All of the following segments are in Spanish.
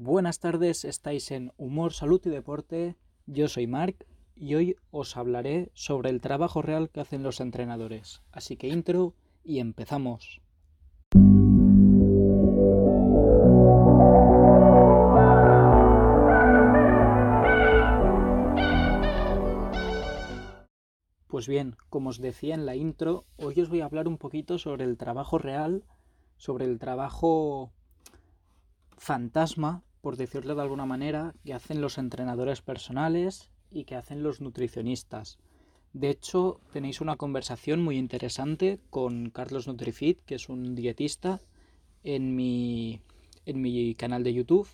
Buenas tardes, estáis en Humor, Salud y Deporte. Yo soy Marc y hoy os hablaré sobre el trabajo real que hacen los entrenadores. Así que intro y empezamos. Pues bien, como os decía en la intro, hoy os voy a hablar un poquito sobre el trabajo real, sobre el trabajo fantasma, por decirlo de alguna manera, que hacen los entrenadores personales y que hacen los nutricionistas. De hecho, tenéis una conversación muy interesante con Carlos Nutrifit, que es un dietista, en mi, en mi canal de YouTube,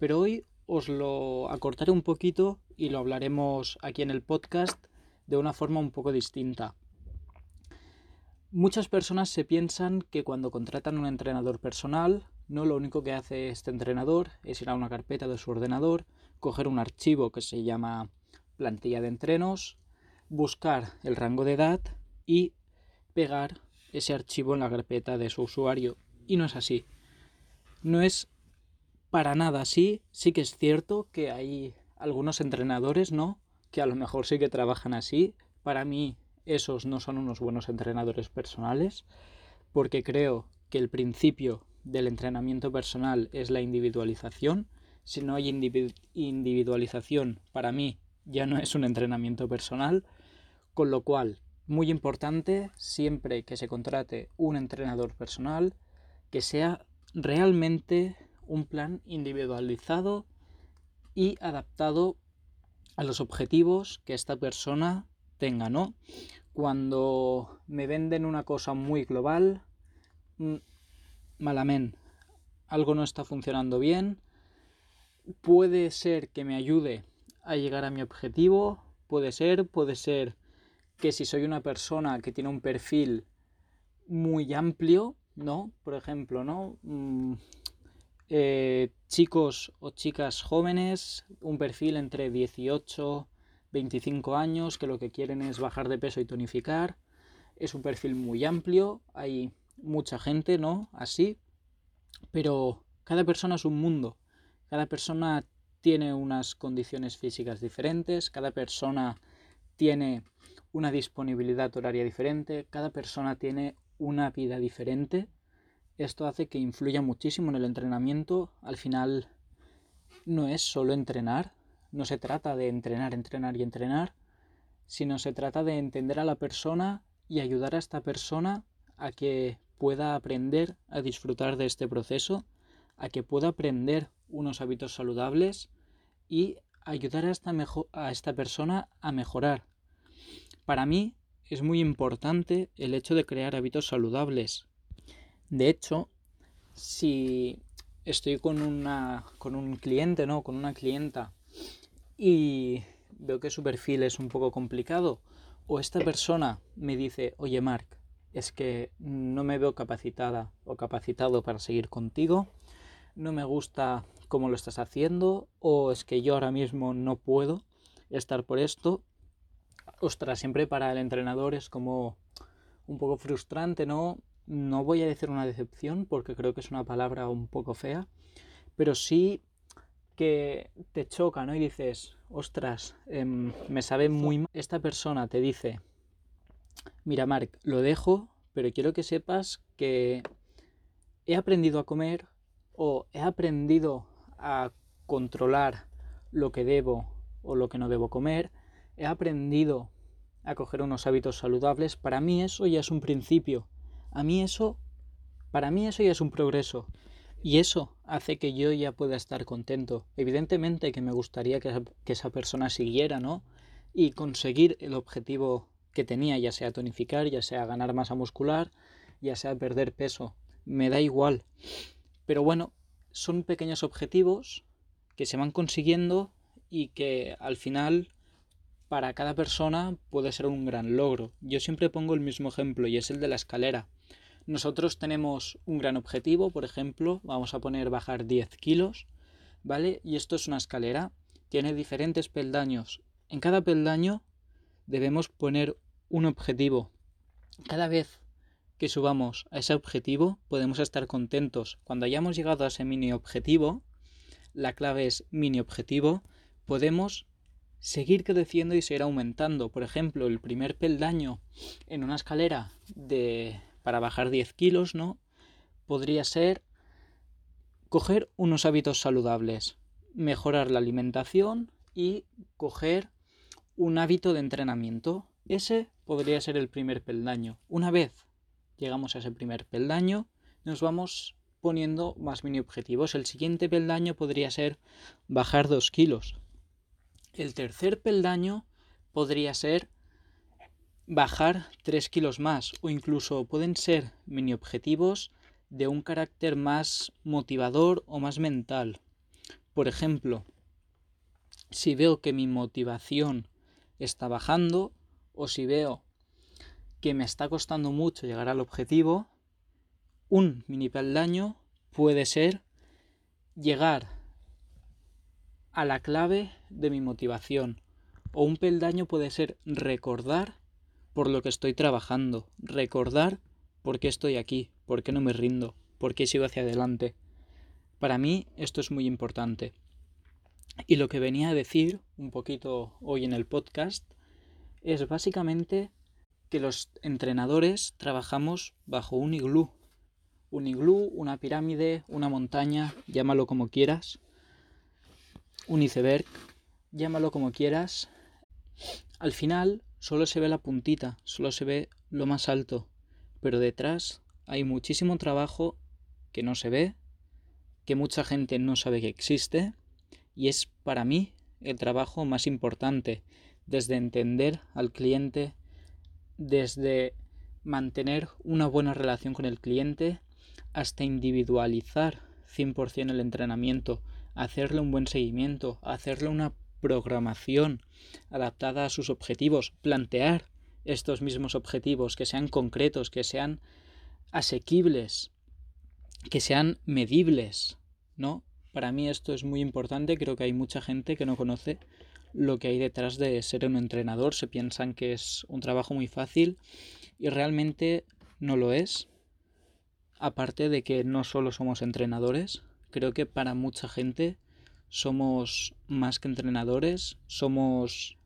pero hoy os lo acortaré un poquito y lo hablaremos aquí en el podcast de una forma un poco distinta. Muchas personas se piensan que cuando contratan un entrenador personal, no lo único que hace este entrenador es ir a una carpeta de su ordenador, coger un archivo que se llama plantilla de entrenos, buscar el rango de edad y pegar ese archivo en la carpeta de su usuario. Y no es así. No es para nada así. Sí que es cierto que hay algunos entrenadores, ¿no? que a lo mejor sí que trabajan así. Para mí esos no son unos buenos entrenadores personales, porque creo que el principio del entrenamiento personal es la individualización. Si no hay individualización, para mí ya no es un entrenamiento personal. Con lo cual, muy importante, siempre que se contrate un entrenador personal, que sea realmente un plan individualizado y adaptado a los objetivos que esta persona tenga, ¿no? Cuando me venden una cosa muy global, malamente, algo no está funcionando bien, puede ser que me ayude a llegar a mi objetivo, puede ser, puede ser que si soy una persona que tiene un perfil muy amplio, ¿no? Por ejemplo, ¿no? Mm, eh, chicos o chicas jóvenes, un perfil entre 18 25 años que lo que quieren es bajar de peso y tonificar. Es un perfil muy amplio, hay mucha gente, ¿no? Así, pero cada persona es un mundo. Cada persona tiene unas condiciones físicas diferentes, cada persona tiene una disponibilidad horaria diferente, cada persona tiene una vida diferente esto hace que influya muchísimo en el entrenamiento. Al final no es solo entrenar, no se trata de entrenar, entrenar y entrenar, sino se trata de entender a la persona y ayudar a esta persona a que pueda aprender a disfrutar de este proceso, a que pueda aprender unos hábitos saludables y ayudar a esta, persona a mejorar. Para mí es muy importante el hecho de crear hábitos saludables, de hecho, si estoy con, con un cliente, ¿no? Con una clienta y veo que su perfil es un poco complicado, o esta persona me dice, oye Marc, es que no me veo capacitada o capacitado para seguir contigo, no me gusta cómo lo estás haciendo, o es que yo ahora mismo no puedo estar por esto. Ostras, siempre para el entrenador es como un poco frustrante, ¿no? no voy a decir una decepción porque creo que es una palabra un poco fea, pero sí que te choca, ¿no? Y dices, ostras, em, me sabe muy mal. Esta persona te dice, mira, Marc, lo dejo, pero quiero que sepas que he aprendido a comer o he aprendido a controlar lo que debo o lo que no debo comer, he aprendido a coger unos hábitos saludables. Para mí eso ya es un principio a mí eso, para mí eso ya es un progreso. Y eso hace que yo ya pueda estar contento. Evidentemente que me gustaría que esa, que esa persona siguiera, ¿no? Y conseguir el objetivo que tenía, ya sea tonificar, ya sea ganar masa muscular, ya sea perder peso. Me da igual. Pero bueno, son pequeños objetivos que se van consiguiendo y que al final para cada persona puede ser un gran logro. Yo siempre pongo el mismo ejemplo y es el de la escalera. Nosotros tenemos un gran objetivo, por ejemplo, vamos a poner bajar 10 kilos, ¿vale? Y esto es una escalera, tiene diferentes peldaños. En cada peldaño debemos poner un objetivo. Cada vez que subamos a ese objetivo podemos estar contentos. Cuando hayamos llegado a ese mini objetivo, la clave es mini objetivo, podemos seguir creciendo y seguir aumentando. Por ejemplo, el primer peldaño en una escalera de para bajar 10 kilos, ¿no? Podría ser coger unos hábitos saludables, mejorar la alimentación y coger un hábito de entrenamiento. Ese podría ser el primer peldaño. Una vez llegamos a ese primer peldaño, nos vamos poniendo más mini objetivos. El siguiente peldaño podría ser bajar 2 kilos. El tercer peldaño podría ser bajar 3 kilos más o incluso pueden ser mini objetivos de un carácter más motivador o más mental. Por ejemplo, si veo que mi motivación está bajando o si veo que me está costando mucho llegar al objetivo, un mini peldaño puede ser llegar a la clave de mi motivación o un peldaño puede ser recordar por lo que estoy trabajando, recordar por qué estoy aquí, por qué no me rindo, por qué sigo hacia adelante. Para mí esto es muy importante. Y lo que venía a decir un poquito hoy en el podcast es básicamente que los entrenadores trabajamos bajo un iglú. Un iglú, una pirámide, una montaña, llámalo como quieras. Un iceberg, llámalo como quieras. Al final solo se ve la puntita, solo se ve lo más alto, pero detrás hay muchísimo trabajo que no se ve, que mucha gente no sabe que existe, y es para mí el trabajo más importante, desde entender al cliente, desde mantener una buena relación con el cliente, hasta individualizar 100% el entrenamiento, hacerle un buen seguimiento, hacerle una programación adaptada a sus objetivos, plantear estos mismos objetivos, que sean concretos, que sean asequibles, que sean medibles, ¿no? Para mí esto es muy importante, creo que hay mucha gente que no conoce lo que hay detrás de ser un entrenador, se piensan que es un trabajo muy fácil y realmente no lo es. Aparte de que no solo somos entrenadores, creo que para mucha gente somos más que entrenadores, somos,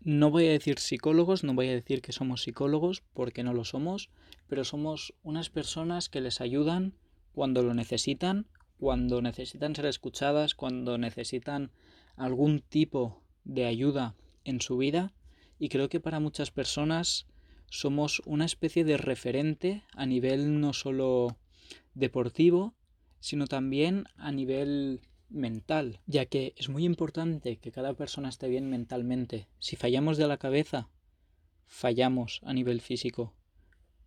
no voy a decir psicólogos, no voy a decir que somos psicólogos porque no lo somos, pero somos unas personas que les ayudan cuando lo necesitan, cuando necesitan ser escuchadas, cuando necesitan algún tipo de ayuda en su vida y creo que para muchas personas somos una especie de referente a nivel no solo deportivo, sino también a nivel mental, ya que es muy importante que cada persona esté bien mentalmente. Si fallamos de la cabeza, fallamos a nivel físico.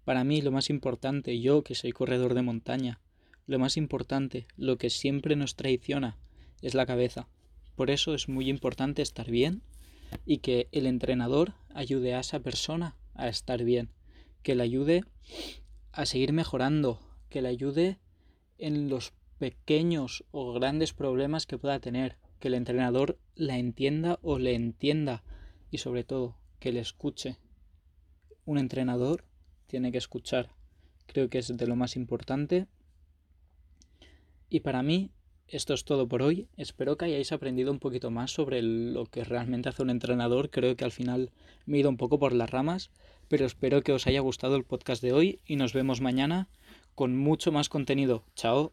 Para mí lo más importante, yo que soy corredor de montaña, lo más importante, lo que siempre nos traiciona, es la cabeza. Por eso es muy importante estar bien y que el entrenador ayude a esa persona a estar bien, que le ayude a seguir mejorando, que le ayude en los pequeños o grandes problemas que pueda tener, que el entrenador la entienda o le entienda y sobre todo que le escuche. Un entrenador tiene que escuchar, creo que es de lo más importante. Y para mí esto es todo por hoy. Espero que hayáis aprendido un poquito más sobre lo que realmente hace un entrenador. Creo que al final me he ido un poco por las ramas, pero espero que os haya gustado el podcast de hoy y nos vemos mañana con mucho más contenido. Chao.